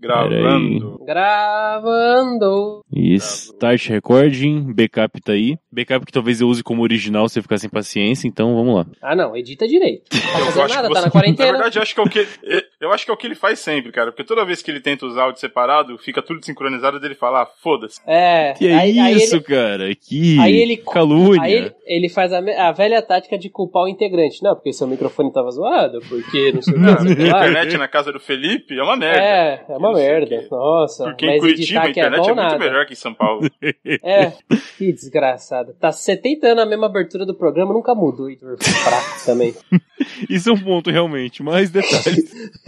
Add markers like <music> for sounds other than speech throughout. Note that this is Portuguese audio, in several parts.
Gravando. Gravando. Isso. Start recording, backup tá aí. Backup que talvez eu use como original se você ficar sem paciência, então vamos lá. Ah, não, edita direito. Tá Eu fazendo acho nada, que tá <laughs> na quarentena. Na verdade, eu acho que é o que <laughs> eu acho que é o que ele faz sempre, cara. Porque toda vez que ele tenta usar áudio separado, fica tudo sincronizado dele fala, ah, foda-se. É. Que é aí, aí isso, ele, cara? Que aí ele- calúnia. aí ele, ele faz a, me- a velha tática de culpar o integrante. Não, porque seu microfone tava zoado, porque não sei o que, não lá. internet na casa do Felipe é uma merda. É, é uma merda. Nossa, Porque em Curitiba a é internet bom é, muito nada. melhor que em São Paulo. É, que desgraçado. Tá 70 anos a mesma abertura do programa, nunca mudou. Heitor. Fraco também. <laughs> Isso é um ponto, realmente. Mais detalhes. <laughs>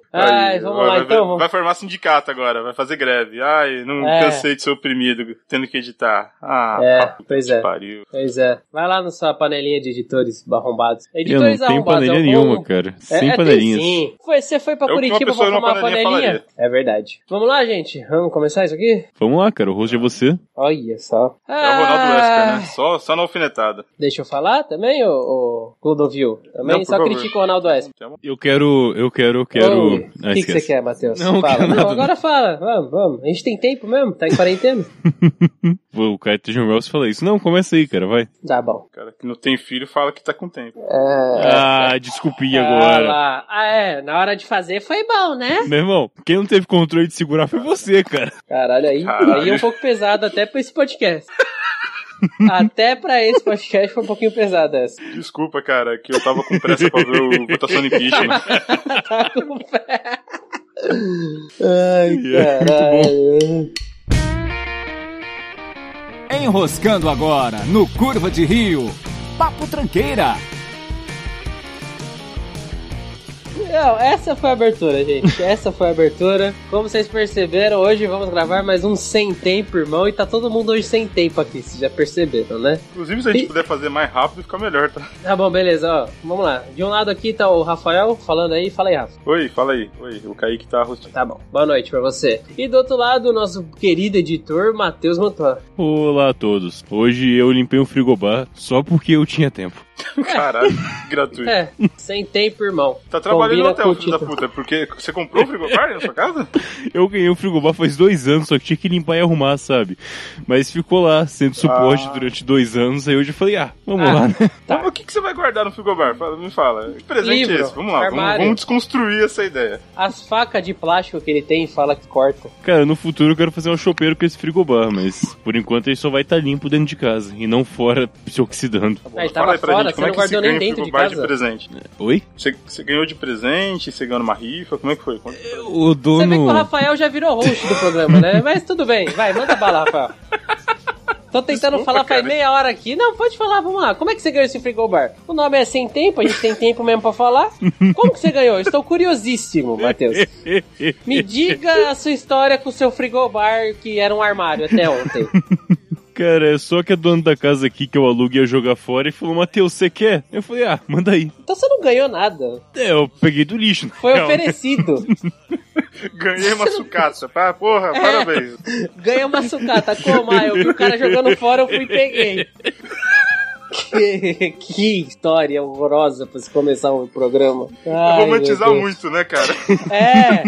Ai, Aí, vamos vai, lá vai- então. Vai formar sindicato agora, vai fazer greve. Ai, não É. cansei de ser oprimido, tendo que editar. Ah, É, pois é. pariu. Pois é. Vai lá na sua panelinha de editores arrombados. Eu não Editores tenho arrombados. panelinha é um nenhuma, bom- cara. É, Sem é, tem panelinhas. sim. Foi, você foi pra É uma Curitiba pra tomar numa uma panelinha panelinha? É verdade. Vamos lá, gente. Vamos começar isso aqui? Vamos lá, cara. O rosto é você. Olha só. É o Ronaldo Wesker, Ah, né? Só, só na alfinetada. Deixa eu falar também, ô, ô Clodovil? Também Não, só critica o Ronaldo Wesker. Eu quero. Eu quero. Eu quero. Ô, O que, que você quer, Matheus? Não, fala. quero não, agora fala. Vamos, vamos. A gente tem tempo mesmo? Tá em quarentena? <laughs> O Cartesian Ross fala isso. Não, começa aí, cara. Vai. tá bom. O cara que não tem filho fala que tá com tempo. É... Ah, desculpinha Ah, agora. lá. Ah, é. Na hora de fazer foi bom, né? Meu irmão, quem não teve controle de segurar foi você, cara. Caralho, aí, Caralho. aí é um pouco pesado até pra esse podcast. Até pra esse podcast foi um pouquinho pesado essa. Desculpa, cara, que eu tava com pressa pra ver o votação no impeachment. tá com pé. Ai, É, caralho. Enroscando agora no Curva de Rio. Papo Tranqueira. Não, essa foi a abertura, gente. Essa foi a abertura. Como vocês perceberam, hoje vamos gravar mais um sem tempo, irmão. E tá todo mundo hoje sem tempo aqui, vocês já perceberam, né? Inclusive, se a gente E- puder fazer mais rápido, fica melhor, tá? Tá bom, beleza, ó. Vamos lá. De um lado aqui tá o Rafael falando aí. Fala aí, Rafa. Oi, fala aí. Oi, o Kaique tá rosteando. Tá bom. Boa noite pra você. E do outro lado, o nosso querido editor, Matheus Mantua. Olá a todos. Hoje eu limpei um frigobar só porque eu tinha tempo. <laughs> Caralho, gratuito. É, sem tempo, irmão. Tá trabalhando no Combina hotel, com o filho da puta, porque você comprou o frigobar na sua casa? <laughs> Eu ganhei um frigobar faz dois anos, só que tinha que limpar e arrumar, sabe? Mas ficou lá, sendo suporte Ah. durante dois anos, aí hoje eu falei, ah, vamos Ah. lá, né? Tá. Mas o que, que você vai guardar no frigobar? Fala- me fala. Que presente Livro, é esse? Vamos lá, vamos, vamos desconstruir essa ideia. As facas de plástico que ele tem, fala que corta. Cara, no futuro eu quero fazer um chopeiro com esse frigobar, mas por enquanto ele só vai estar limpo dentro de casa e não fora se oxidando. Aí Fala tava aí pra fora, gente, você como é não que você guardou nem dentro de frigobar de, casa. presente? Oi? Você, você ganhou de presente? Você ganhou numa rifa? Como é que foi? O Você vê que o dono. Rafael já virou host do programa, né? <laughs> Mas tudo bem, vai, manda bala, Rafael. Tô tentando Desculpa, falar faz cara. meia hora aqui. Não, pode falar, vamos lá. Como é que você ganhou esse frigobar? O nome é Sem Tempo, a gente tem tempo mesmo pra falar. Como que você ganhou? Estou curiosíssimo, Matheus. <laughs> Me diga a sua história com o seu frigobar, que era um armário até ontem. <laughs> Cara, é só que a dona da casa aqui que eu alugo ia jogar fora e falou, Matheus, você quer? Eu falei, ah, manda aí. Então você não ganhou nada. É, eu peguei do lixo. na Foi real, né? oferecido. <laughs> Ganhei uma sucata. Pá, porra, parabéns. Ganha uma sucata. Como? Ah, eu vi o cara jogando fora, eu fui e peguei. Que, que história horrorosa pra se começar um programa. Ai, Romantizar muito, né, cara? É,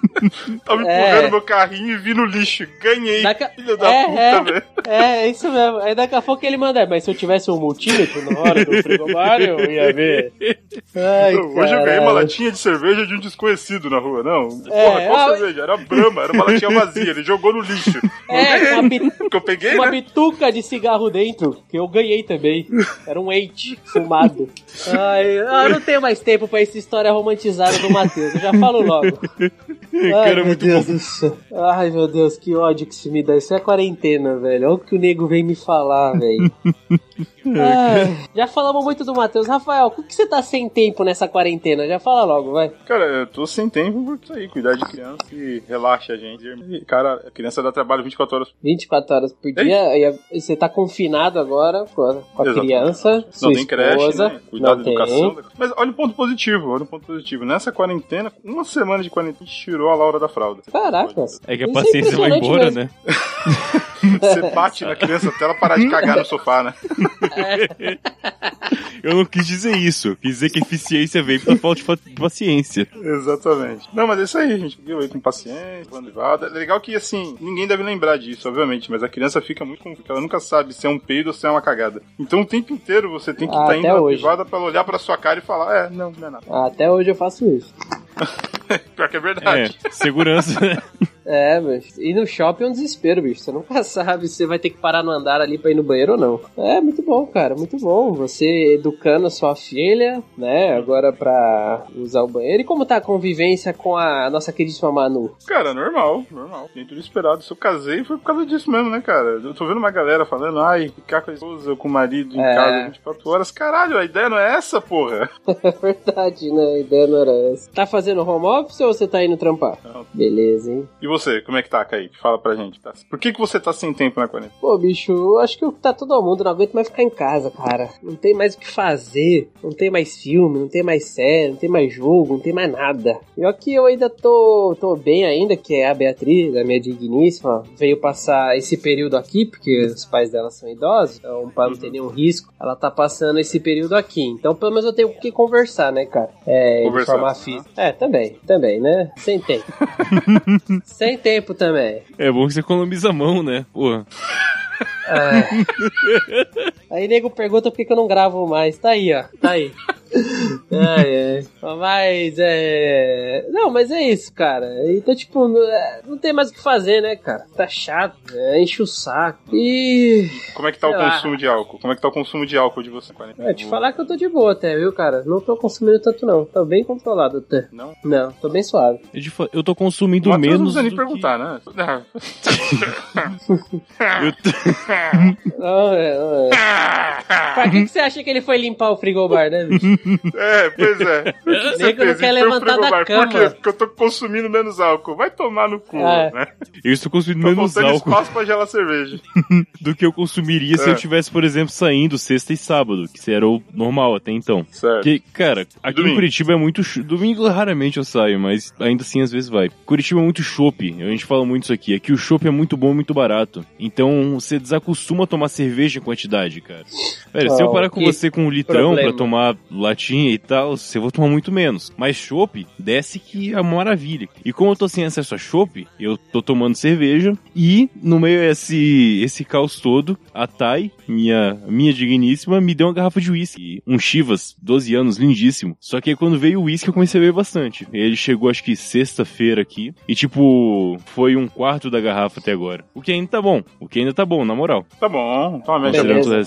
<laughs> Tava É. empurrando meu carrinho e vi no lixo. Ganhei. Daqui- Filho da é, puta, é. velho. é, é isso mesmo. Aí daqui a pouco ele manda, "É, mas se eu tivesse um multímetro na hora do frigobar, eu ia ver. <laughs> Ai, Hoje eu ganhei uma latinha de cerveja de um desconhecido na rua, não. É, Porra, qual ah, cerveja? Era Brahma, era uma latinha vazia, ele jogou no lixo. Eu <laughs> É, ganhei, uma, bi- porque eu peguei, uma né? bituca de cigarro dentro, que eu ganhei também. Era um eight fumado. Ai, eu não tenho mais tempo pra essa história romantizada do Matheus. Eu já falo logo. <laughs> Ai, Cara, meu Deus do céu. Ai, meu Deus, que ódio que se me dá. Isso é quarentena, velho. Olha o que o nego vem me falar, velho. <laughs> Ai, já falamos muito do Matheus. Rafael, por que você tá sem tempo nessa quarentena? Já fala logo, vai. Cara, eu tô sem tempo por isso aí, cuidar de criança e relaxa a gente. E, cara, a criança dá trabalho 24 horas. 24 horas por dia. E você tá confinado agora com a, com a criança. Sua Não tem creche, esposa. né? Cuidar da educação. tem. Mas olha o ponto positivo, olha o ponto positivo. Nessa quarentena, uma semana de quarentena, a gente tirou a Laura da fralda. Caraca. É que a é paciência vai embora, mesmo. né? <laughs> Você bate na criança até ela parar de cagar no sofá, né? Eu não quis dizer isso. Quis dizer que eficiência veio pela falta de paciência. Exatamente. Não, mas é isso aí, a gente viu aí com paciência, falando de vada. É legal que, assim, ninguém deve lembrar disso, obviamente, mas a criança fica muito confundida. Ela nunca sabe se é um peido ou se é uma cagada. Então o tempo inteiro você tem que Ah, estar até indo na privada pra ela olhar pra sua cara e falar, é, não, não é nada. Até hoje eu faço isso. <laughs> Pior que é É, verdade. segurança. <laughs> É, bicho. E no shopping é um desespero, bicho. Você nunca <laughs> sabe se você vai ter que parar no andar ali pra ir no banheiro ou não. É muito bom, cara, muito bom. Você educando a sua filha, né, agora pra usar o banheiro. E como tá a convivência com a nossa queridíssima Manu? Cara, normal, normal. Tem tudo esperado. Se eu casei foi por causa disso mesmo, né, cara? Eu tô vendo uma galera falando, ai, ficar com a esposa ou com o marido em É. casa 24 horas. Caralho, a ideia não é essa, porra. <laughs> É verdade, né? A ideia não era essa. Tá fazendo home office ou você tá indo trampar? Não. Beleza, hein? E você, como é que tá, Kaique? Fala pra gente. Tá? Por que, que você tá sem tempo na quarentena? Pô, bicho, eu acho que tá todo mundo, não aguento mais ficar em casa, cara. Não tem mais o que fazer, não tem mais filme, não tem mais série, não tem mais jogo, não tem mais nada. E aqui eu ainda tô, tô bem ainda, que é a Beatriz, a minha digníssima, veio passar esse período aqui, porque os pais dela são idosos, então pra não ter nenhum risco, ela tá passando esse período aqui. Então pelo menos eu tenho com que conversar, né, cara? É, de Conversar, forma né? física. É, também, também, né? Sem tempo. <laughs> Sem tempo também. É bom que você economiza a mão, né? Porra. É. <laughs> Aí nego pergunta por que, que eu não gravo mais. Tá aí, ó. Tá aí. <laughs> Ai, ai. Mas é. Não, mas é isso, cara. Então, tipo, não, é, não tem mais o que fazer, né, cara? Tá chato, é, enche o saco. E. Como é que tá o Sei lá. consumo de álcool? Como é que tá o consumo de álcool de você quarentena? É, te falar que eu tô de boa até, viu, cara? Não tô consumindo tanto, não. Tô bem controlado até. Não? Não, tô bem suave. Eu fa- Eu tô consumindo O Matheus não menos. precisa nem do perguntar, né? que- <laughs> Eu t- Não, é, não é. <laughs> Pra que, que você acha que ele foi limpar o frigobar, né, bicho? É, pois é. <laughs> Eu tinha Nego não quer levantar da frigobar. cama. Por quê? Porque eu tô consumindo menos álcool. Vai tomar no cu, É. né? Eu estou consumindo Tô menos álcool espaço pra gelar cerveja. <laughs> do que eu consumiria se É. eu tivesse, por exemplo, saindo sexta e sábado, que era o normal até então. Certo. Porque, cara, aqui Domingo. em Curitiba é muito. Domingo raramente eu saio, mas ainda assim às vezes vai. Curitiba é muito chopp, a gente fala muito isso aqui. Aqui o chopp é muito bom e muito barato. Então você desacostuma a tomar cerveja em quantidade, cara. Velho, se eu parar com você com um litrão problema. pra tomar latinha e tal, você vou tomar muito menos. Mas chopp, desce que é uma maravilha. E como eu tô sem acesso a chopp, eu tô tomando cerveja e no meio esse esse caos todo, a Thay, minha minha digníssima, me deu uma garrafa de uísque, um Chivas, 12 anos, lindíssimo. Só que aí quando veio o uísque eu comecei a beber bastante. Ele chegou acho que sexta-feira aqui e tipo, foi um quarto da garrafa até agora. O que ainda tá bom, o que ainda tá bom, na moral. Tá bom, toma média.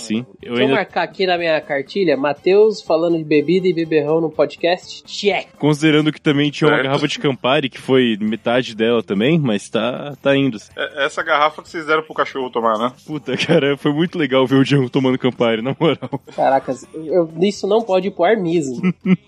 Assim, eu Deixa eu ainda marcar aqui na minha cartilha, Matheus falando de bebida e beberrão no podcast. Check! Considerando que também tinha uma Certo. garrafa de Campari, que foi metade dela também, mas tá, tá indo. É essa garrafa que vocês deram pro cachorro tomar, né? Puta, cara, foi muito legal ver o Django tomando Campari, na moral. Caracas, eu, isso não pode ir pro ar mesmo. <laughs>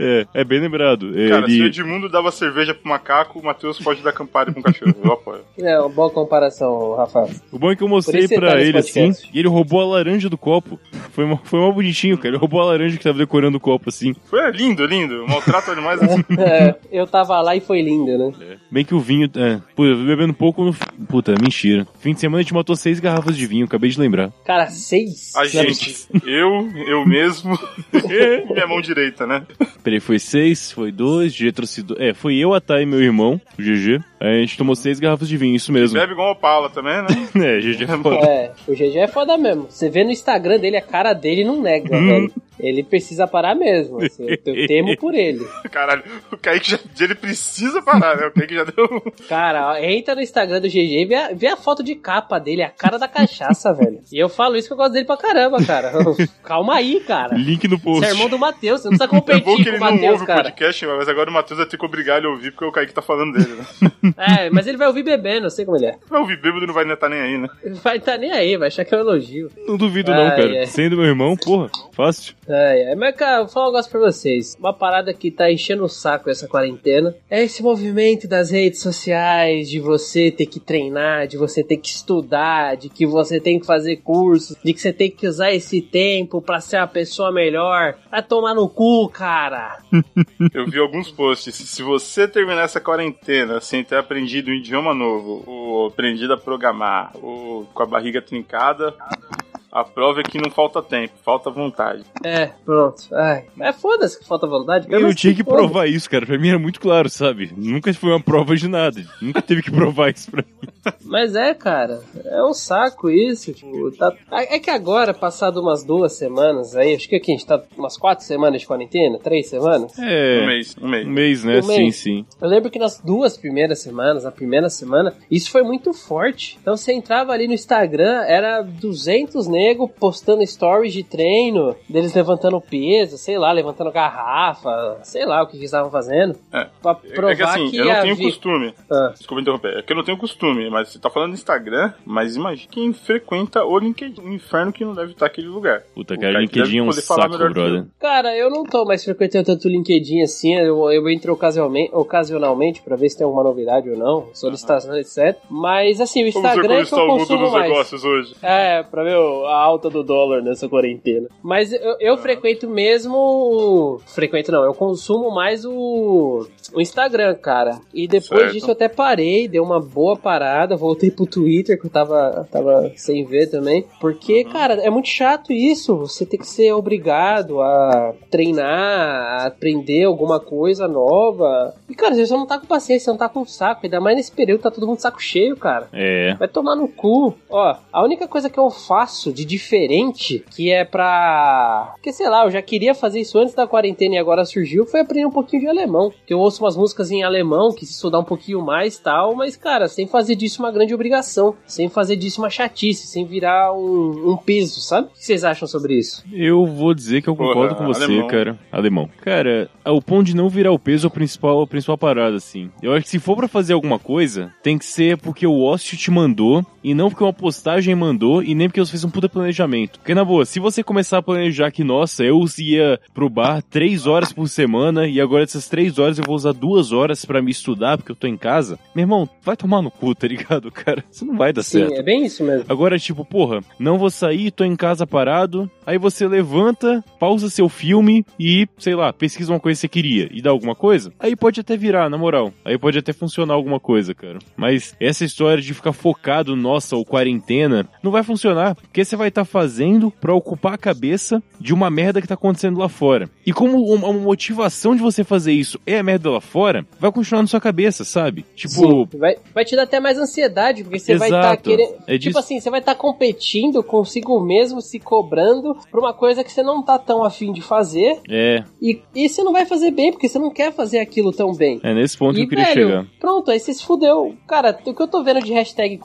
É, é bem lembrado. Cara, se o. Edmundo dava cerveja pro macaco, o Matheus pode dar Campari pro cachorro. Eu apoio. É uma boa comparação, Rafa. O bom é que eu mostrei pra tá ele assim, podcast. e ele roubou a laranja do copo. Foi mó, foi mó bonitinho, cara. Ele roubou a laranja que tava decorando o copo, assim. Foi lindo, lindo. Maltrata animais <laughs> assim. É, eu tava lá e foi lindo, né? É. Bem que o vinho. É, pô, eu bebendo pouco no. Puta, mentira. Fim de semana a gente matou seis garrafas de vinho, acabei de lembrar. Cara, seis? A gente, eu, eu mesmo, <laughs> e minha mão direita, né? Peraí, foi seis, foi dois, GG trouxe. do- É, foi eu, a Thay e meu irmão, o GG. Aí a gente tomou seis garrafas de vinho, isso mesmo. Bebe igual uma pala também, né? <laughs> É, GG é foda. É, o GG é foda mesmo. Você vê no Instagram dele, a cara dele não nega, velho. Ele precisa parar mesmo. assim, eu eu <laughs> temo por ele. Caralho, o Kaique já, ele precisa parar, né? O Kaique já deu. Cara, entra no Instagram do GG e vê a, vê a foto de capa dele, a cara da cachaça, <laughs> velho. E eu falo isso porque eu gosto dele pra caramba, cara. <laughs> Calma aí, cara. Link no post. Você é irmão do Matheus, você não precisa É bom competir que com ele o não Matheus, ouve o cara. podcast, mas agora o Matheus vai ter que obrigar ele a ouvir porque o Kaique tá falando dele, né? É, mas ele vai ouvir bebendo, eu sei como ele é. Vai ouvir bêbado e não vai estar nem aí, né? Ele vai tá nem aí, vai achar que é um elogio. Não duvido, não, Ai, cara. ai. Sendo meu irmão, porra, fácil. É, é, mas, cara, vou falar um negócio pra vocês. Uma parada que tá enchendo o saco essa quarentena é esse movimento das redes sociais, de você ter que treinar, de você ter que estudar, de que você tem que fazer cursos, de que você tem que usar esse tempo pra ser uma pessoa melhor. Vai tomar no cu, cara. <laughs> Eu vi alguns posts. Se você terminar essa quarentena sem ter aprendido um idioma novo, ou aprendido a programar, ou com a barriga trincada, a prova é que não falta tempo, falta vontade. É, pronto. Ai, é foda-se que falta vontade. cara, Eu mas tinha que foda. provar isso, cara. Pra mim era muito claro, sabe? Nunca foi uma prova de nada. Nunca teve que provar isso pra mim. Mas é, cara, é um saco isso. Tipo, tá... É que agora, passado umas duas semanas aí, acho que aqui a gente tá umas quatro semanas de quarentena, três semanas. É. Um mês, um mês. Um mês, né? Um mês. Sim, sim. Eu lembro que nas duas primeiras semanas, a primeira semana, isso foi muito forte. Então você entrava ali no Instagram, era 200 nego postando stories de treino, deles levantando peso, sei lá, levantando garrafa, sei lá o que, que eles estavam fazendo. É. Pra É provar que assim, que eu não tenho vir- costume. Ah. Desculpa interromper. É que eu não tenho costume, mas você tá falando no Instagram, mas imagina quem frequenta o LinkedIn. Um inferno que não deve estar aquele lugar. Puta, O cara, Kaique LinkedIn é um saco, brother. Cara, eu não tô mais frequentando tanto o LinkedIn assim, eu, eu entro ocasionalmente, ocasionalmente pra ver se tem alguma novidade ou não, solicitação, etc. Mas assim, o Como você Instagram é que eu o consumo dos mais. negócios hoje? É, pra ver o- a alta do dólar nessa quarentena. Mas eu, eu frequento mesmo. Frequento não, eu consumo mais o, o Instagram, cara. E depois Certo. disso eu até parei, dei uma boa parada, voltei pro Twitter, que eu tava, tava sem ver também. Porque, cara, é muito chato isso. Você tem que ser obrigado a treinar, a aprender alguma coisa nova. E, cara, você não tá com paciência, você não tá com saco. Ainda mais nesse período, tá todo mundo saco cheio, cara. É. Vai tomar no cu. Ó, a única coisa que eu faço de diferente, que é pra. Que sei lá, eu já queria fazer isso antes da quarentena e agora surgiu, foi aprender um pouquinho de alemão. Que eu ouço umas músicas em alemão, que se estudar um pouquinho mais e tal, mas, cara, sem fazer disso uma grande obrigação. Sem fazer disso uma chatice, sem virar um, um peso, sabe? O que vocês acham sobre isso? Eu vou dizer que eu Porra, concordo com você, alemão. cara. Alemão. Cara, o ponto de não virar o peso é o principal, a principal parada, assim. Eu acho que se for pra fazer alguma coisa, tem que ser porque o Ócio te mandou, e não porque uma postagem mandou, e nem porque você fez um puta planejamento. Porque, na boa, se você começar a planejar que, nossa, eu ia pro bar três horas por semana, e agora dessas três horas eu vou usar duas horas pra me estudar, porque eu tô em casa, meu irmão, vai tomar no cu, tá ligado, cara? Isso não vai dar Sim, certo. é bem isso mesmo. Agora, tipo, porra, não vou sair, tô em casa parado. Aí você levanta, pausa seu filme e, sei lá, pesquisa uma coisa que você queria e dá alguma coisa. Aí pode até virar, na moral. Aí pode até funcionar alguma coisa, cara. Mas essa história de ficar focado, ou quarentena, não vai funcionar. Porque você vai estar fazendo pra ocupar a cabeça de uma merda que tá acontecendo lá fora. E como uma motivação de você fazer isso é a merda lá fora, vai continuar na sua cabeça, sabe? Tipo, Sim, vai, vai te dar até mais ansiedade, porque você vai estar Exato. querendo. É tipo disso. assim, você vai estar competindo consigo mesmo, se cobrando pra uma coisa que você não tá tão afim de fazer. é, E, e você não vai fazer bem, porque você não quer fazer aquilo tão bem. é nesse ponto que E, eu queria velho, chegar. pronto, aí você se fudeu. Cara, o que eu tô vendo de hashtag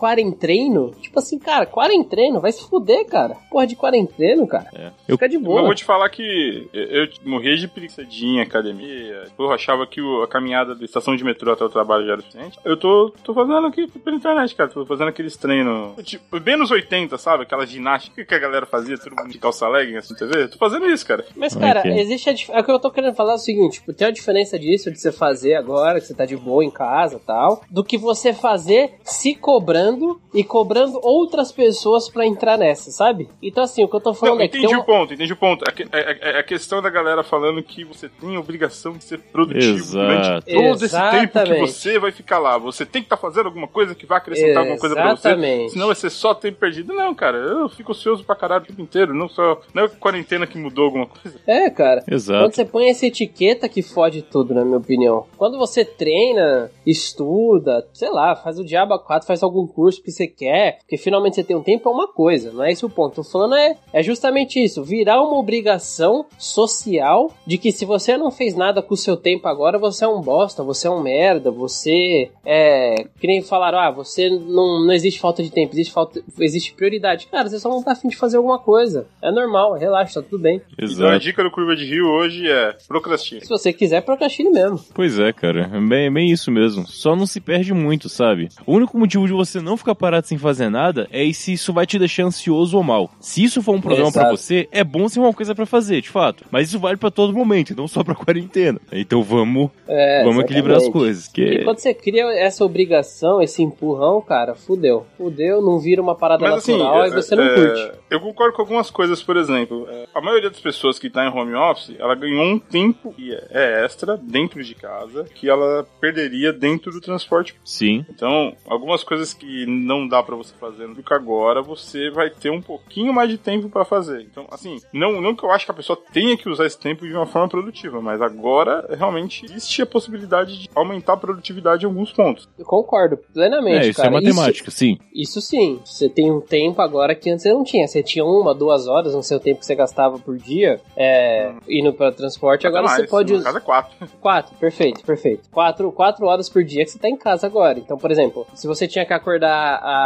quarentreino, tipo assim, cara, quarentreino, vai se fuder, cara. Porra de quarentreino, cara. É. Eu, Fica de boa. eu vou te falar que eu, eu morria de preguiçadinha, academia. Eu achava que o- a caminhada da estação de metrô até o trabalho já era suficiente. Eu tô, tô fazendo aqui pela internet, cara. Tô fazendo aqueles treinos. Tipo, bem nos 80, sabe? Aquela ginástica que a galera fazia, todo mundo de calça legging assim, TV. Tô fazendo isso, cara. Mas, cara, Ok. existe a dif- é o que eu tô querendo falar é o seguinte, tipo, tem a diferença disso de você fazer agora, que você tá de boa em casa e tal, do que você fazer se cobrando e cobrando outras pessoas pra entrar nessa, sabe? Então, assim, o que eu tô falando Não, é que entendi tem o ponto, entendi o ponto. A, que- a- a- a questão da galera falando que você tem a obrigação de ser produtivo Exato. durante todo esse tempo que Exatamente. você vai ficar lá. Você tem que estar fazendo alguma coisa que vai acrescentar alguma coisa pra você. Exatamente. Senão vai ser só tempo perdido. Não, cara, eu fico ocioso pra caralho o tempo inteiro. Não só. Não é a quarentena que mudou alguma coisa. É, cara. Exato. Quando você põe essa etiqueta que fode tudo, na minha opinião. Quando você treina, estuda, sei lá, faz o diabo a quatro, faz algum curso que você quer, porque finalmente você tem um tempo é uma coisa, não é esse o ponto. Tô falando é, é justamente isso, virar uma obrigação social de que se você não fez nada com o seu tempo agora, você é um bosta, você é um merda, você é. Que nem falaram, ah, você não, não existe falta de tempo, existe falta. Existe prioridade. Cara, você só não tá afim de fazer alguma coisa. É normal, relaxa, tá tudo bem. Então a Exato. dica do Curva de Rio hoje é procrastine. Se você quiser, procrastine mesmo. Pois é, cara. É bem, é bem isso mesmo. Só não se perde muito, sabe? O único motivo de você não ficar parado sentado sem fazer nada é se isso vai te deixar ansioso ou mal. Se isso for um problema pra você, é bom ser uma coisa pra fazer, de fato. Mas isso vale pra todo momento, não só pra <laughs> quarentena. Então vamos, É, vamos equilibrar as coisas. Que E quando você cria essa obrigação, esse empurrão, cara, fudeu. Fudeu, não vira uma parada Mas assim, natural é- e você não é, curte. Eu concordo com algumas coisas, por exemplo, é, a maioria das pessoas que está em home office, ela ganhou um tempo que é extra dentro de casa, que ela perderia dentro do transporte. Sim. Então, algumas coisas que não dá pra você fazer no que agora, você vai ter um pouquinho mais de tempo pra fazer. Então, assim, não, não que eu acho que a pessoa tenha que usar esse tempo de uma forma produtiva, mas agora realmente existe a possibilidade de aumentar a produtividade em alguns pontos. Eu concordo plenamente, É, isso cara. é matemática, sim. Isso sim, você tem um tempo agora que antes você não tinha. Você tinha uma, duas horas no seu tempo que você gastava por dia é, indo para transporte. Agora Até você mais, pode no usar. é quatro. <laughs> Quatro, perfeito, perfeito. Quatro, quatro horas por dia que você tá em casa agora. Então, por exemplo, se você tinha que acordar a-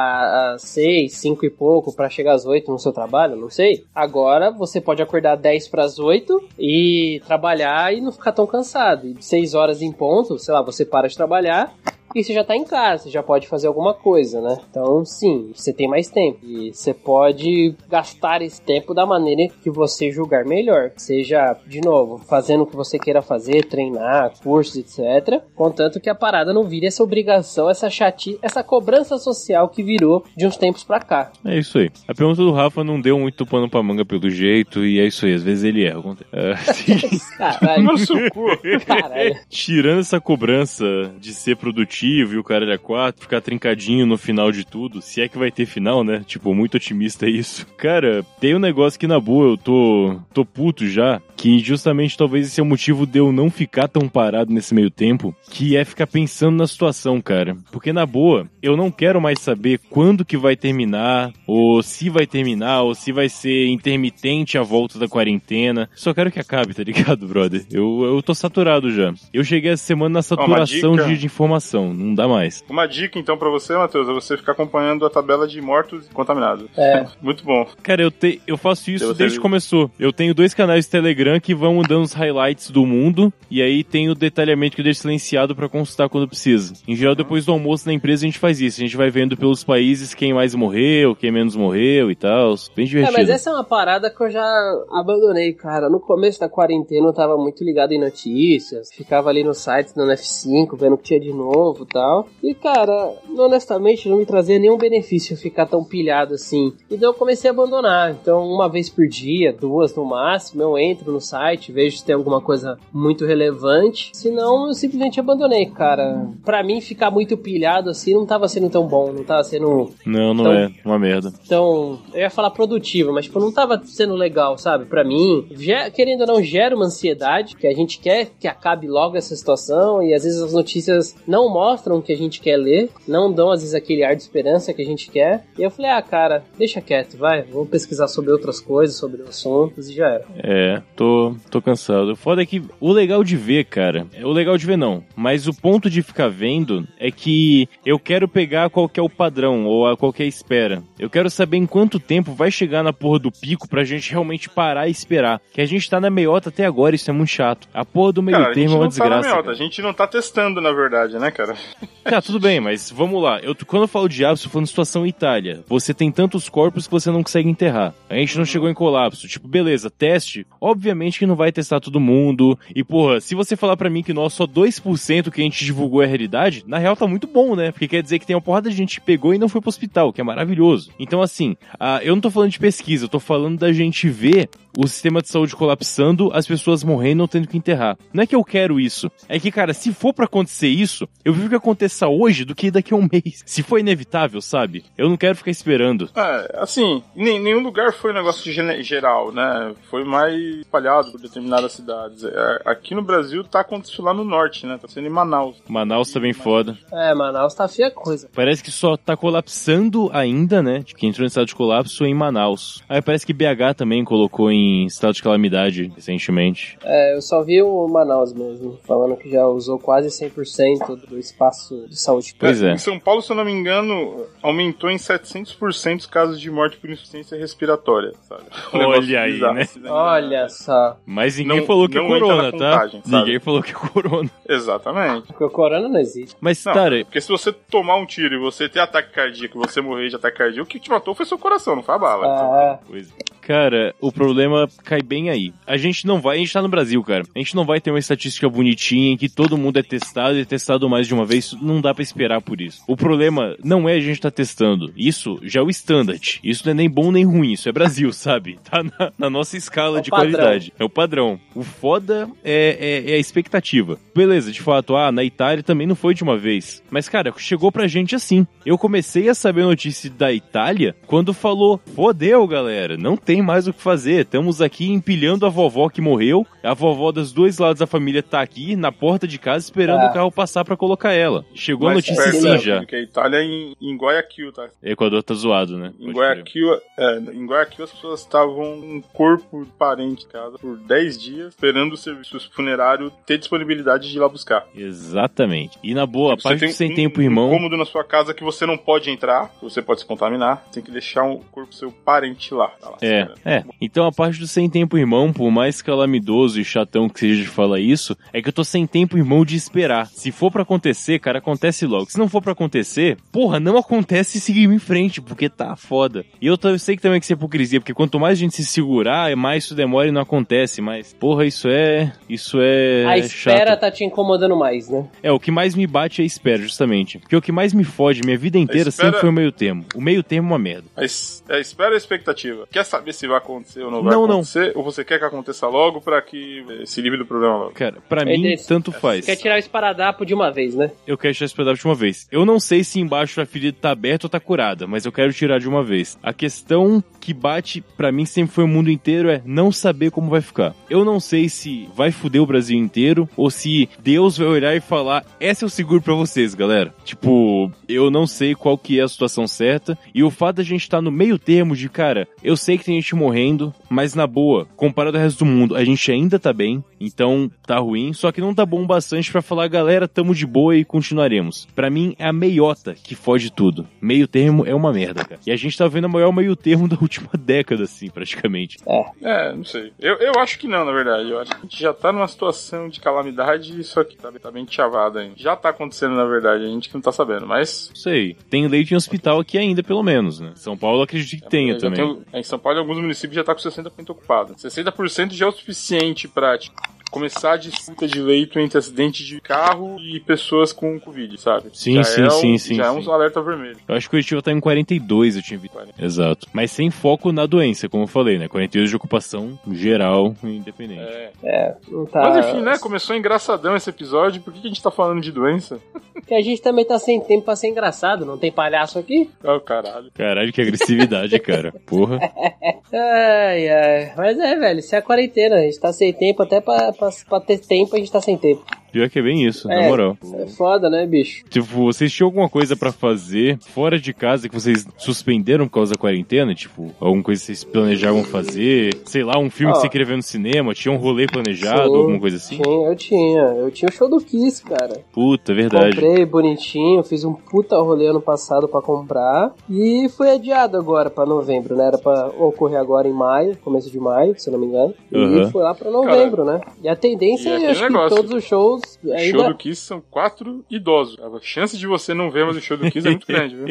às seis, cinco e pouco pra chegar às oito no seu trabalho, não sei. Agora você pode acordar dez pras oito e trabalhar e não ficar tão cansado. E seis horas em ponto, sei lá, você para de trabalhar e você já tá em casa, você já pode fazer alguma coisa, né? Então, sim, você tem mais tempo. E você pode gastar esse tempo da maneira que você julgar melhor. Seja, de novo, fazendo o que você queira fazer, treinar, cursos, etc. Contanto que a parada não vire essa obrigação, essa chatice, essa cobrança social que virou de uns tempos pra cá. É isso aí. A pergunta do Rafa não deu muito pano pra manga pelo jeito, e é isso aí. Às vezes ele erra. É, sim. <laughs> Caralho, caralho. Tirando essa cobrança de ser produtivo e o cara é quatro, ficar trincadinho no final de tudo, se é que vai ter final, né? Tipo, muito otimista isso. <laughs> Cara, tem um negócio que na boa eu tô, tô puto já, que justamente talvez esse é o motivo de eu não ficar tão parado nesse meio tempo, que é ficar pensando na situação, cara. Porque na boa, eu não quero mais saber quando que vai terminar, ou se vai terminar, ou se vai ser intermitente a volta da quarentena. Só quero que acabe, tá ligado, brother? Eu, eu tô saturado já. Eu cheguei essa semana na saturação de, de informação, não dá mais. Uma dica então pra você, Matheus, é você ficar acompanhando a tabela de mortos e contaminados. É. <laughs> Muito bom. Cara, eu, te, eu faço isso desde que começou. Eu tenho dois canais de Telegram que vão dando os highlights do mundo, e aí tem o detalhamento que eu deixo silenciado pra consultar quando precisa. Em geral, depois do almoço na empresa a gente faz isso. A gente vai vendo pelos países quem mais morreu, quem menos morreu e tal. Bem É, divertido. mas essa é uma parada que eu já abandonei, cara. No começo da quarentena eu tava muito ligado em notícias, ficava ali no site no F5, vendo o que tinha de novo e tal. E, cara, honestamente não me trazia nenhum benefício ficar tão pilhado assim. Então eu comecei a abandonar. Então, uma vez por dia, duas no máximo, eu entro no site, vejo se tem alguma coisa muito relevante. Senão, eu simplesmente abandonei, cara. Pra mim, ficar muito pilhado assim não tava sendo tão bom, não tava sendo Não, não Então- é. Uma merda. então, eu ia falar produtivo, mas tipo, não tava sendo legal, sabe? Pra mim, querendo ou não, gera uma ansiedade, que a gente quer que acabe logo essa situação, e às vezes as notícias não mostram o que a gente quer ler, não dão às vezes aquele ar de esperança que a gente quer. E eu falei, ah, cara, deixa quieto, vai, vamos pesquisar sobre outras coisas, sobre assuntos, e já era. É, tô, tô cansado. O foda é que o legal de ver, cara, é o legal de ver não, mas o ponto de ficar vendo é que eu quero pegar qual que é o padrão ou a qualquer espera. Eu quero saber em quanto tempo vai chegar na porra do pico pra gente realmente parar e esperar. Que a gente tá na meiota até agora, isso é muito chato. A porra do meio Cara, termo é uma não tá na desgraça. a gente não tá testando, na verdade, né, cara? <laughs> Tá, tudo bem, mas vamos lá. Eu, quando eu falo eu tô falando situação Itália. Você tem tantos corpos que você não consegue enterrar. A gente não chegou em colapso. Tipo, beleza, teste. Obviamente que não vai testar todo mundo. E, porra, se você falar pra mim que nós só 2% que a gente divulgou é a realidade, na real tá muito bom, né? Porque quer dizer que tem uma porrada de gente que pegou e não foi pro hospital, que é maravilhoso. Então, assim, ah, eu não tô falando de pesquisa, eu tô falando da gente ver o sistema de saúde colapsando, as pessoas morrendo não tendo que enterrar. Não é que eu quero isso. É que, cara, se for pra acontecer isso, eu prefiro que aconteça hoje do que daqui a um <laughs> mês. Se for inevitável, sabe? Eu não quero ficar esperando. É, assim, em nenhum lugar foi um negócio geral, né? Foi mais espalhado por determinadas cidades. É, Aqui no Brasil tá acontecendo lá no norte, né? Tá sendo em Manaus. Manaus tá bem foda. É, Manaus tá feia coisa. Parece que só tá colapsando ainda, né? Que entrou em estado de colapso em Manaus. Aí parece que BH também colocou em em estado de calamidade recentemente. É, eu só vi o Manaus mesmo, falando que já usou quase 100% do espaço de saúde. Pois é. Em São Paulo, se eu não me engano, aumentou em 700% os casos de morte por insuficiência respiratória, sabe? Um Olha aí, bizarro, né? assim, Olha só, Mas ninguém Não- falou que é corona, na tá? sabe? Ninguém falou que é corona. Exatamente. porque o corona não existe. Mas, Não, cara, porque se você tomar um tiro e você ter ataque cardíaco, você morrer de ataque cardíaco, o que te matou foi seu coração, não foi a bala. Ah, Pois é. Cara, o problema cai bem aí. A gente não vai, a gente tá no Brasil, cara. A gente não vai ter uma estatística bonitinha em que todo mundo é testado e é testado mais de uma vez. Não dá pra esperar por isso. O problema não é a gente tá testando. Isso já é o standard. Isso não é nem bom nem ruim. Isso é Brasil, <laughs> sabe? Tá na, na nossa escala É de padrão. qualidade. É o padrão. O foda é, é- é a expectativa. Beleza, de fato, ah, na Itália também não foi de uma vez. Mas, cara, chegou pra gente assim. Eu comecei a saber a notícia da Itália quando falou: fodeu, galera, não tem mais o que fazer. Estamos aqui empilhando a vovó que morreu. A vovó dos dois lados da família tá aqui na porta de casa esperando Ah. o carro passar pra colocar ela. Chegou a Mais notícia já. Porque a Itália é em, em Guayaquil, tá? Equador tá zoado, né? Em. Guayaquil, é, em Guayaquil as pessoas estavam com um corpo de parente em casa por 10 dias, esperando o serviço funerário ter disponibilidade de ir lá buscar. Exatamente. E na boa, a Você parte tem do sem um- tempo, um irmão. cômodo na sua casa que você não pode entrar, você pode se contaminar, tem que deixar um corpo do seu parente lá. tá lá É, é. Então a parte do sem tempo, irmão, por mais calamidoso e chatão que seja de falar isso, é que eu tô sem tempo, irmão, de esperar. Se for pra acontecer, cara, acontece logo. Se não for pra acontecer, porra, não acontece e seguir em frente, porque tá foda. E eu, tô- eu sei que também é que isso é hipocrisia, porque quanto mais a gente se segurar, mais isso demora e não acontece. Mas, porra, isso é. Isso é. a espera chato. tá te incomodando mais, né? É, o que mais me bate é a espera, justamente. Porque o que mais me fode minha vida inteira espera- sempre foi o meio termo. O meio termo é uma merda. Mas é, espera a expectativa. Quer saber se vai acontecer ou não vai Não, não. acontecer? Ou você quer que aconteça logo pra que eh, se livre do problema logo? Cara, pra É mim, desse. tanto faz. Quer tirar o esparadrapo de uma vez, né? Eu quero tirar esse pedaço de uma vez. Eu não sei se embaixo a ferida tá aberta ou tá curada, mas eu quero tirar de uma vez. A questão que bate pra mim sempre foi o mundo inteiro é não saber como vai ficar. Eu não sei se vai fuder o Brasil inteiro ou se Deus vai olhar e falar: "Essa é o seguro pra vocês, galera". Tipo, eu não sei qual que é a situação certa e o fato da gente estar no meio termo de, cara, eu sei que tem gente morrendo, mas na boa, comparado ao resto do mundo, a gente ainda tá bem, então tá ruim, só que não tá bom bastante pra falar, galera, tamo de boa e continuaremos. Pra mim é a meiota que foge tudo. Meio termo é uma merda, cara. E a gente tá vendo a maior meio termo da última <laughs> década, assim, praticamente. É, não sei. Eu, eu acho que não, na verdade. Eu acho que a gente já tá numa situação de calamidade e isso aqui tá, tá bem chavado ainda. Já tá acontecendo, na verdade, a gente que não tá sabendo, mas. Não sei. Tem leite em hospital aqui ainda, pelo menos, né? São Paulo acredito que tenha já também. tem- em São Paulo, alguns municípios já tá com 60% ocupado. 60% já é o suficiente pra tipo, começar a disputa de leito entre acidente de carro e pessoas com Covid, sabe? Sim, já sim, é um, sim, sim, Já é sim. um alerta vermelho. Eu acho que o Curitiba tá em 42, eu tinha visto. 40. Exato. Mas sem foco na doença, como eu falei, né? 42 de ocupação geral e independente. É. Não tá... Mas enfim, né? Começou engraçadão esse episódio. Por que, que a gente tá falando de doença? Porque a gente também tá sem tempo pra ser engraçado, não tem palhaço aqui? Oh, caralho. Caralho, que agressividade, cara. Porra. <laughs> Ai, ai. Mas é, velho, isso é a quarentena. A gente tá sem tempo, até pra, pra, pra ter tempo a gente tá sem tempo. Pior que é bem isso, na É. moral. É foda, né, bicho? Tipo, vocês tinham alguma coisa pra fazer fora de casa que vocês suspenderam por causa da quarentena? Tipo, alguma coisa que vocês planejavam fazer? Sei lá, um filme que você queria ver no cinema? Tinha um rolê planejado, Sim, alguma coisa assim? Sim, eu tinha. Eu tinha o show do Kiss, cara. Puta, verdade. Comprei bonitinho, fiz um puta rolê ano passado pra comprar. E foi adiado agora pra novembro, né? Era pra ocorrer agora em maio, começo de maio, se eu não me engano. Aham. E foi lá pra novembro, né? E a tendência E é, aquele acho negócio, que todos os shows ainda. show do Kiss são quatro idosos. A chance de você não ver mais o show do Kiss é muito <laughs> grande, viu?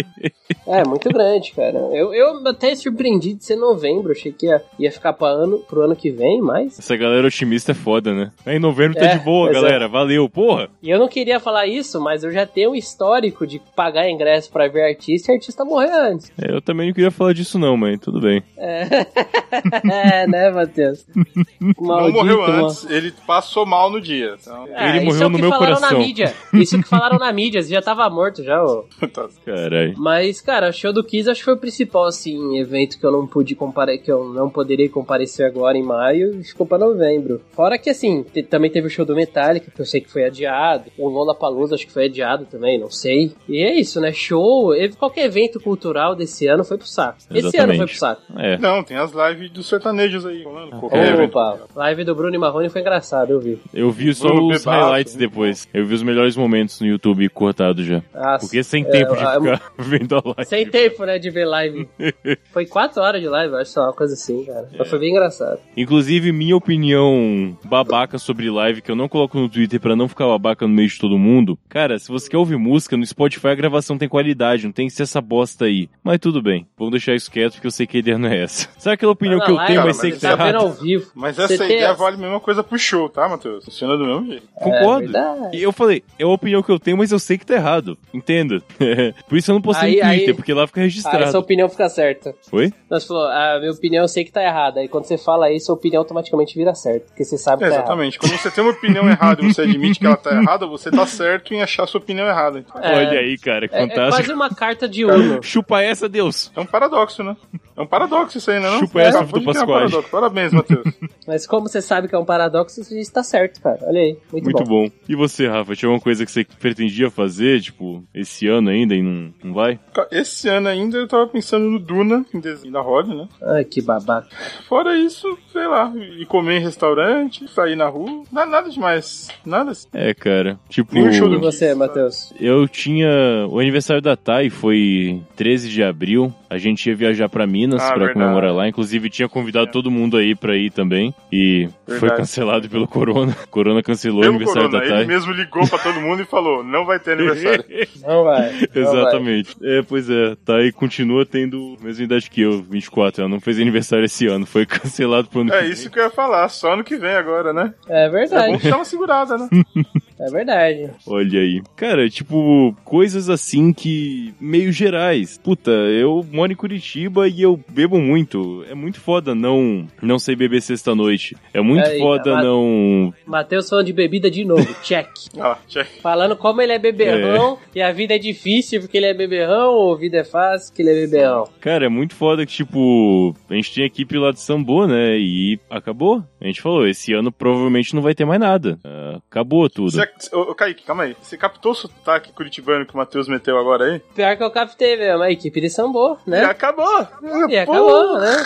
É, muito grande, cara. Eu, eu até surpreendi de ser novembro. Achei que ia, ia ficar pra ano, pro ano que vem, mas. Essa galera otimista é foda, né? Aí em novembro tá É, de boa, pois é. galera. Valeu, porra. E eu não queria falar isso, mas eu já tenho um histórico de pagar ingresso pra ver artista e artista morrer antes. É, eu também não queria falar disso não, mas tudo bem. é, <laughs> né, Matheus? <laughs> não Maldito, morreu mano. antes, ele passou mal no dia. Então, É, Ele isso morreu é o no que meu falaram coração. na mídia. Isso que falaram na mídia, você já tava morto já, ô. <laughs> tá. Caralho. Mas, cara, Cara, o show do Kiss acho que foi o principal, assim, evento que eu não pude comparar, que eu não poderia comparecer agora em maio, ficou pra novembro. Fora que, assim, te- também teve o show do Metallica, que eu sei que foi adiado. O Lollapalooza acho que foi adiado também, não sei. E é isso, né? Show, e- qualquer evento cultural desse ano foi pro saco. Esse ano Exatamente. foi pro saco. É. Não, tem as lives dos sertanejos aí. Qualquer evento. Opa, live do Bruno e Marrone foi engraçado, eu vi. Eu vi só Bruno os Bebato, highlights depois. Eu vi os melhores momentos no YouTube cortado já. Ah, Porque sem tempo de é, ficar <laughs> vendo a live. Sem tempo, né, de ver live. <laughs> Foi quatro horas de live, acho, uma coisa assim, cara. Mas foi bem engraçado. Inclusive, minha opinião babaca sobre live, que eu não coloco no Twitter pra não ficar babaca no meio de todo mundo. Cara, se você quer ouvir música, no Spotify a gravação tem qualidade, não tem que ser essa bosta aí. Mas tudo bem, vamos deixar isso quieto porque eu sei que a ideia não é essa. <laughs> Sabe aquela opinião Mas que eu tenho, live, mas sei que tá tá errado? ao vivo. Mas essa ideia essa- vale a mesma coisa pro show, tá, Matheus? Funciona do mesmo jeito. Concordo. É verdade. E eu falei, é a opinião que eu tenho, mas eu sei que tá errado. Entenda. <laughs> Por isso eu não postei Aí- no Twitter, aí- porque lá fica Ah, registrado. essa opinião fica certa. Oi? Nós falou, a minha opinião eu sei que tá errada. E quando você fala isso, a opinião automaticamente vira certa. Porque você sabe É, que tá errada. exatamente. Quando você tem uma opinião errada e você admite que ela tá errada, você tá certo em achar sua opinião errada. É, <laughs> Olha aí, cara, É, é fantástico. quase uma carta de <laughs> Uno. Chupa essa, Deus. É um paradoxo, né? É um paradoxo isso aí, né? Não? Chupa essa, Vitor de criar um. Parabéns, Matheus. <laughs> Mas como você sabe que é um paradoxo, você está certo, cara. Olha aí. Muito, Muito bom. bom. E você, Rafa, tinha alguma coisa que você pretendia fazer, tipo, esse ano ainda e não, não vai? Esse ano ainda eu tava pensando no Duna, em desenho da Rod, né? Ai, que babaca. Fora isso, sei lá, ir comer em restaurante, sair na rua, nada, nada demais. Nada assim. É, cara. Tipo, Nem o show E do- você, Matheus? eu tinha. O aniversário da Thay foi 13 de abril. A gente ia viajar pra Minas Ah, pra verdade. comemorar lá. Inclusive, tinha convidado todo mundo aí pra ir também. E foi Verdade. cancelado pelo Corona. <laughs> Corona cancelou o aniversário Corona, da ele Thay. mesmo ligou pra todo mundo e falou, não vai ter aniversário. <laughs> Não vai. não vai. <laughs> Exatamente. É, pois é, Thay continua tendo a mesma idade que eu, 24. Ela não fez aniversário esse ano, foi <laughs> cancelado pro ano que É vem. isso que eu ia falar, só no que vem agora, né? É É bom verdade. dar uma segurada, né? <laughs> É verdade. Olha aí. Cara, tipo, coisas assim que. meio gerais. Puta, eu moro em Curitiba e eu bebo muito. É muito foda não não sei beber sexta-noite. É muito Aí, foda não. Matheus falando de bebida de novo. <laughs> Check. Ah, check. Falando como ele é beberrão e a vida é difícil porque ele é beberrão ou a vida é fácil porque ele é beberrão. Cara, é muito foda que, tipo, a gente tem equipe lá de Sambô, né? E acabou. A gente falou, esse ano provavelmente não vai ter mais nada. Ah, acabou tudo. Você, ô, ô, Kaique, calma aí. Você captou o sotaque curitibano que o Matheus meteu agora aí? Pior que eu captei mesmo, a equipe de sambô, E né? acabou! E acabou, né?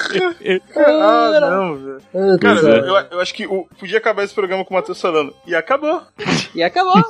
Ah, não, velho. Ah, Cara, é. eu, eu acho que o- podia acabar esse programa com o Matheus falando. E acabou. E acabou.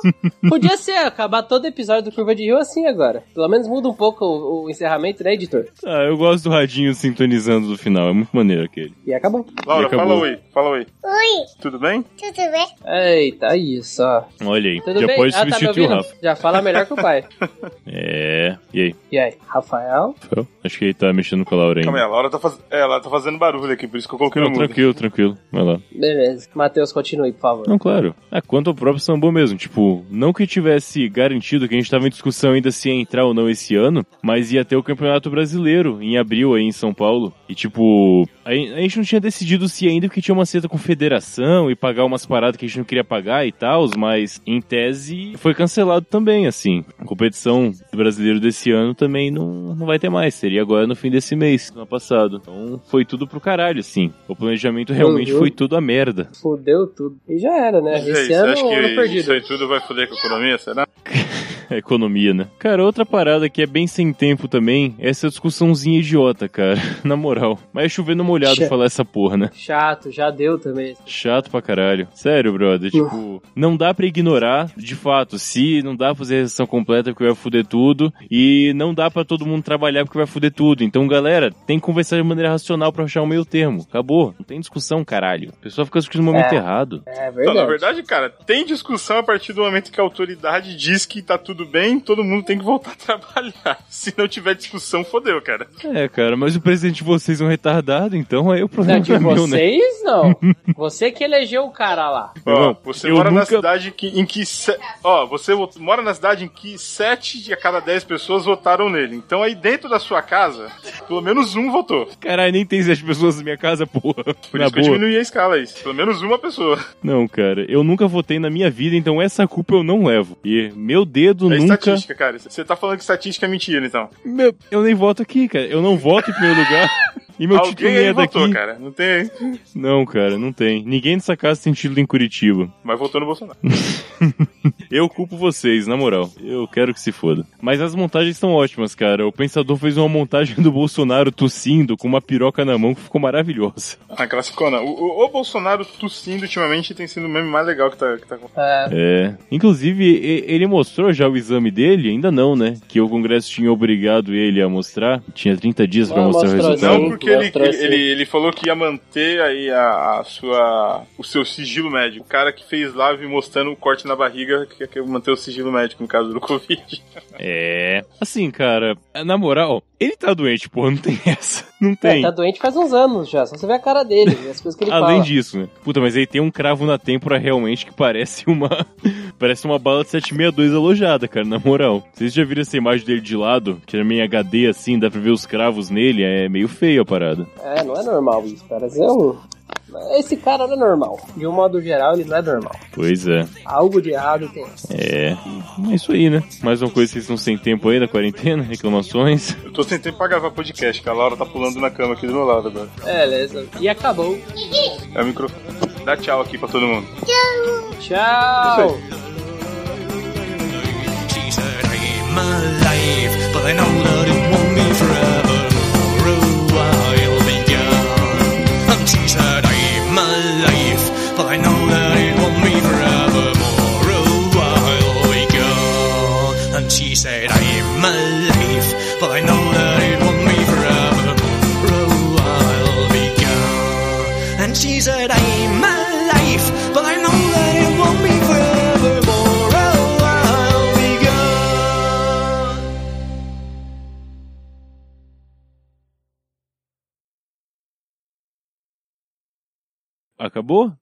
Podia ser, acabar todo episódio do Curva de Rio assim agora. Pelo menos muda um pouco o, o encerramento, né, editor? Ah, eu gosto do radinho sintonizando do final. É muito maneiro aquele. E acabou. Laura, acabou. fala oi. Fala oi. Oi, Tudo bem? tudo bem? Eita, isso, ó. Olha aí. Tudo já bem? pode Ah, tá substituir o ouvindo? Rafa. Já fala melhor que o pai. <laughs> É. E aí? E aí, Rafael? Rafael? Acho que ele tá mexendo com a Laura ainda. Calma aí, a Laura tá, faz... é, ela tá fazendo barulho aqui, por isso que eu coloquei Não, no mudo. tranquilo, tranquilo. Vai lá. Beleza. Matheus, continue, por favor. Não, claro. Ah, quanto ao próprio Sambo mesmo, tipo, não que tivesse garantido que a gente tava em discussão ainda se ia entrar ou não esse ano, mas ia ter o Campeonato Brasileiro em abril aí em São Paulo. E tipo, a, a gente não tinha decidido se ainda porque tinha uma seta com federação e pagar umas paradas que a gente não queria pagar e tal, mas em tese foi cancelado também, assim. A competição do brasileiro desse ano também não, não vai ter mais, seria agora no fim desse mês, no ano passado. Então foi tudo pro caralho, assim. O planejamento realmente Uhum. foi tudo a merda. Fudeu tudo. E já era, né? Mas Esse ano acha ano que perdido. isso aí tudo vai foder com a economia, será? <laughs> <laughs> Economia, né? Cara, outra parada que é bem sem tempo também é essa discussãozinha idiota, cara. <laughs> Na moral. Mas é chovendo molhado Che- falar essa porra, né? Chato, já deu também. Chato pra caralho. Sério, brother. Tipo, não dá pra ignorar, de fato, se não dá pra fazer a recessão completa porque vai foder tudo. E não dá pra todo mundo trabalhar porque vai foder tudo. Então, galera, tem que conversar de maneira racional pra achar o meio termo. Acabou. Não tem discussão, caralho. A pessoa fica discutindo no momento É. errado. É Não, verdade. na verdade, cara, tem discussão a partir do momento que a autoridade diz que tá tudo bem, todo mundo tem que voltar a trabalhar. <laughs> Se não tiver discussão, fodeu, cara. É, cara, mas o presidente de vocês é um retardado, então aí o problema Não, de é meu, né? vocês, não. <laughs> Você que elegeu o cara lá. Ó, você eu mora na nunca- cidade que, em que. se- Ó, você vo- mora na cidade em que 7 de a cada 10 pessoas votaram nele. Então aí dentro da sua casa, pelo menos um votou. Caralho, nem tem sete pessoas na minha casa, porra. Por na isso que eu boa. diminuí a escala aí. Pelo menos uma pessoa. Não, cara, eu nunca votei na minha vida, então essa culpa eu não levo. E meu dedo É nunca. estatística, cara. Você tá falando que estatística é mentira, então. Meu, eu nem voto aqui, cara. Eu não voto em primeiro lugar. <laughs> E meu título Alguém nem aí é daqui. votou, cara. Não tem. Não, cara, não tem. Ninguém nessa casa tem título em Curitiba. <laughs> Mas votou no Bolsonaro. Eu culpo vocês, na moral. Eu quero que se foda. Mas as montagens são ótimas, cara. O Pensador fez uma montagem do Bolsonaro tossindo com uma piroca na mão que ficou maravilhosa. A <laughs> classicona. O, o, o Bolsonaro tossindo ultimamente tem sido o meme mais legal que tá, que tá É, É. Inclusive, ele mostrou já o exame dele? Ainda não, né? Que o Congresso tinha obrigado ele a mostrar. Tinha 30 dias pra Ah, mostrar o resultado. Não, porque ele, mostrou ele, ele, falou que ia manter aí a, a sua, o seu sigilo médico. O cara que fez live mostrando o corte na barriga quer que manter o sigilo médico no caso do Covid. É. Assim, cara, na moral, ele tá doente, porra, não tem essa. Não é, tem. tá doente faz uns anos já, só você vê a cara dele as coisas que ele Além fala. disso, né? Puta, mas ele tem um cravo na têmpora realmente que parece uma. <laughs> parece uma bala de 762 alojada, cara, na moral. Vocês já viram essa imagem dele de lado? Que é meio HD assim, dá pra ver os cravos nele? É meio feio a parada. É, não é normal isso, cara. Esse, é um... Esse cara não é normal. De um modo geral, ele não é normal. Pois é. Algo de errado tem. É. É isso aí, né? Mais uma coisa que vocês estão sem tempo aí da quarentena, reclamações. Eu tô sem tempo pra gravar podcast, que a Laura tá pulando na cama aqui do meu lado agora. É, beleza. E acabou. É o microfone. Dá tchau aqui pra todo mundo. Tchau! Said, I'm alive, but I know that it won't be said, I'm alive, but I know Acabou?